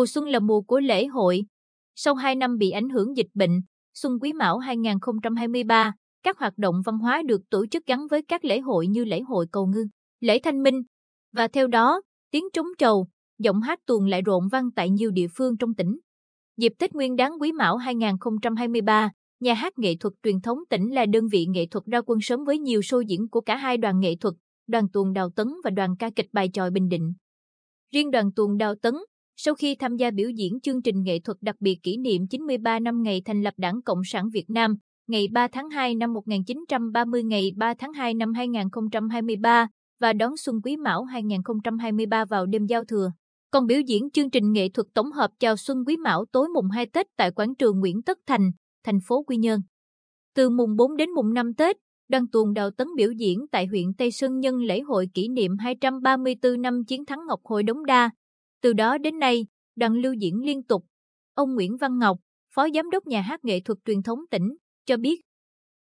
Mùa xuân là mùa của lễ hội. Sau 2 năm bị ảnh hưởng dịch bệnh, Xuân Quý Mão 2023, các hoạt động văn hóa được tổ chức gắn với các lễ hội như lễ hội cầu ngư, lễ thanh minh. Và theo đó, tiếng trống trầu, giọng hát tuồng lại rộn vang tại nhiều địa phương trong tỉnh. Dịp Tết Nguyên đán Quý Mão 2023, nhà hát nghệ thuật truyền thống tỉnh là đơn vị nghệ thuật ra quân sớm với nhiều show diễn của cả hai đoàn nghệ thuật, đoàn tuồng Đào Tấn và đoàn ca kịch bài tròi Bình Định. Riêng đoàn tuồng Đào Tấn, sau khi tham gia biểu diễn chương trình nghệ thuật đặc biệt kỷ niệm 93 năm ngày thành lập Đảng Cộng sản Việt Nam, ngày 3 tháng 2 năm 1930 ngày 3 tháng 2 năm 2023 và đón Xuân Quý Mão 2023 vào đêm giao thừa. Còn biểu diễn chương trình nghệ thuật tổng hợp chào Xuân Quý Mão tối mùng 2 Tết tại quảng trường Nguyễn Tất Thành, thành phố Quy Nhơn. Từ mùng 4 đến mùng 5 Tết, đoàn tuồng Đào Tấn biểu diễn tại huyện Tây Sơn nhân lễ hội kỷ niệm 234 năm chiến thắng Ngọc Hội Đống Đa. Từ đó đến nay, đoàn lưu diễn liên tục. Ông Nguyễn Văn Ngọc, Phó Giám đốc Nhà hát Nghệ thuật truyền thống tỉnh, cho biết.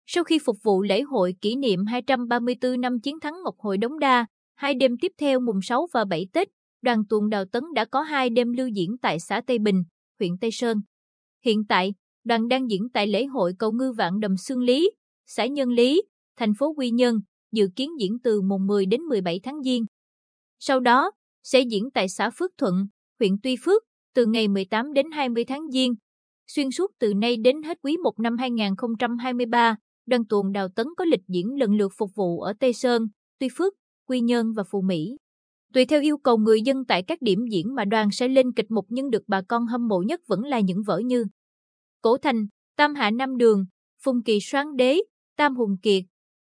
Sau khi phục vụ lễ hội kỷ niệm 234 năm chiến thắng Ngọc Hội Đống Đa, hai đêm tiếp theo mùng 6 và 7 Tết, đoàn tuồng Đào Tấn đã có hai đêm lưu diễn tại xã Tây Bình, huyện Tây Sơn. Hiện tại, đoàn đang diễn tại lễ hội cầu ngư vạn đầm Sương Lý, xã Nhân Lý, thành phố Quy Nhơn, dự kiến diễn từ mùng 10 đến 17 tháng Giêng. Sau đó, sẽ diễn tại xã Phước Thuận, huyện Tuy Phước, từ ngày 18 đến 20 tháng Giêng. Xuyên suốt từ nay đến hết quý 1 năm 2023, đoàn tuồng Đào Tấn có lịch diễn lần lượt phục vụ ở Tây Sơn, Tuy Phước, Quy Nhơn và Phù Mỹ. Tùy theo yêu cầu người dân tại các điểm diễn mà đoàn sẽ lên kịch mục nhưng được bà con hâm mộ nhất vẫn là những vở như Cổ Thành, Tam Hạ Nam Đường, Phùng Kỳ Soán Đế, Tam Hùng Kiệt.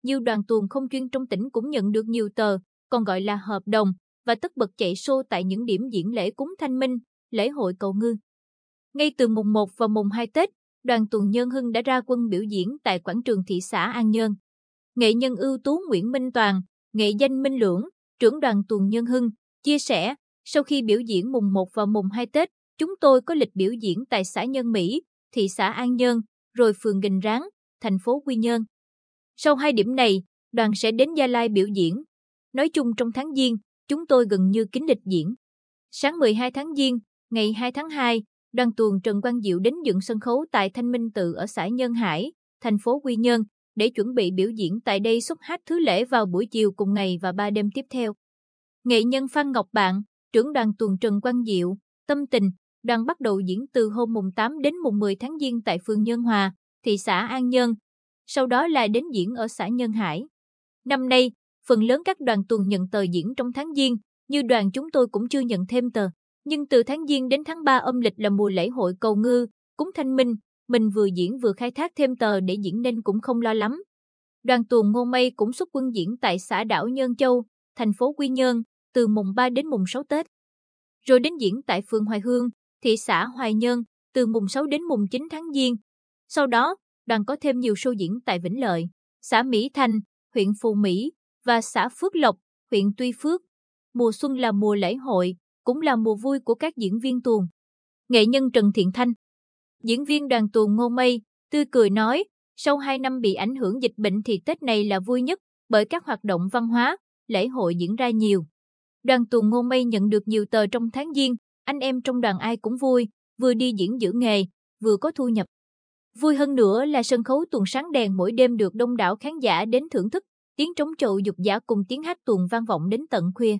Nhiều đoàn tuồng không chuyên trong tỉnh cũng nhận được nhiều tờ, còn gọi là hợp đồng, và tất bật chạy xô tại những điểm diễn lễ cúng thanh minh, lễ hội cầu ngư. Ngay từ mùng 1 và mùng 2 Tết, đoàn Tuần Nhân Hưng đã ra quân biểu diễn tại quảng trường thị xã An Nhơn. Nghệ nhân ưu tú Nguyễn Minh Toàn, nghệ danh Minh Lưỡng, trưởng đoàn Tuần Nhân Hưng, chia sẻ, sau khi biểu diễn mùng 1 và mùng 2 Tết, chúng tôi có lịch biểu diễn tại xã Nhân Mỹ, thị xã An Nhơn, rồi phường Gành Ráng, thành phố Quy Nhơn. Sau hai điểm này, đoàn sẽ đến Gia Lai biểu diễn. Nói chung trong tháng Giêng, chúng tôi gần như kín lịch diễn. Sáng 12 tháng Giêng, ngày 2 tháng 2, đoàn tuồng Trần Quang Diệu đến dựng sân khấu tại Thanh Minh Tự ở xã Nhân Hải, thành phố Quy Nhơn, để chuẩn bị biểu diễn tại đây xuất hát thứ lễ vào buổi chiều cùng ngày và ba đêm tiếp theo. Nghệ nhân Phan Ngọc Bạn, trưởng đoàn tuồng Trần Quang Diệu, tâm tình, đoàn bắt đầu diễn từ hôm mùng 8 đến mùng 10 tháng Giêng tại phường Nhân Hòa, thị xã An Nhơn, sau đó là đến diễn ở xã Nhân Hải. Năm nay, phần lớn các đoàn tuồng nhận tờ diễn trong tháng Giêng, như đoàn chúng tôi cũng chưa nhận thêm tờ. Nhưng từ tháng Giêng đến tháng 3 âm lịch là mùa lễ hội cầu ngư, cúng thanh minh, mình vừa diễn vừa khai thác thêm tờ để diễn nên cũng không lo lắm. Đoàn tuồng Ngô Mây cũng xuất quân diễn tại xã đảo Nhơn Châu, thành phố Quy Nhơn, từ mùng 3 đến mùng 6 Tết. Rồi đến diễn tại phường Hoài Hương, thị xã Hoài Nhơn, từ mùng 6 đến mùng 9 tháng Giêng. Sau đó, đoàn có thêm nhiều show diễn tại Vĩnh Lợi, xã Mỹ Thành, huyện Phù Mỹ và xã Phước Lộc, huyện Tuy Phước. Mùa xuân là mùa lễ hội, cũng là mùa vui của các diễn viên tuồng. Nghệ nhân Trần Thiện Thanh Diễn viên đoàn tuồng Ngô Mây, tươi cười nói, sau 2 năm bị ảnh hưởng dịch bệnh thì Tết này là vui nhất, bởi các hoạt động văn hóa, lễ hội diễn ra nhiều. Đoàn tuồng Ngô Mây nhận được nhiều tờ trong tháng Giêng, anh em trong đoàn ai cũng vui, vừa đi diễn giữ nghề, vừa có thu nhập. Vui hơn nữa là sân khấu tuồng sáng đèn mỗi đêm được đông đảo khán giả đến thưởng thức, tiếng trống trụ dục giả cùng tiếng hát tuồng vang vọng đến tận khuya.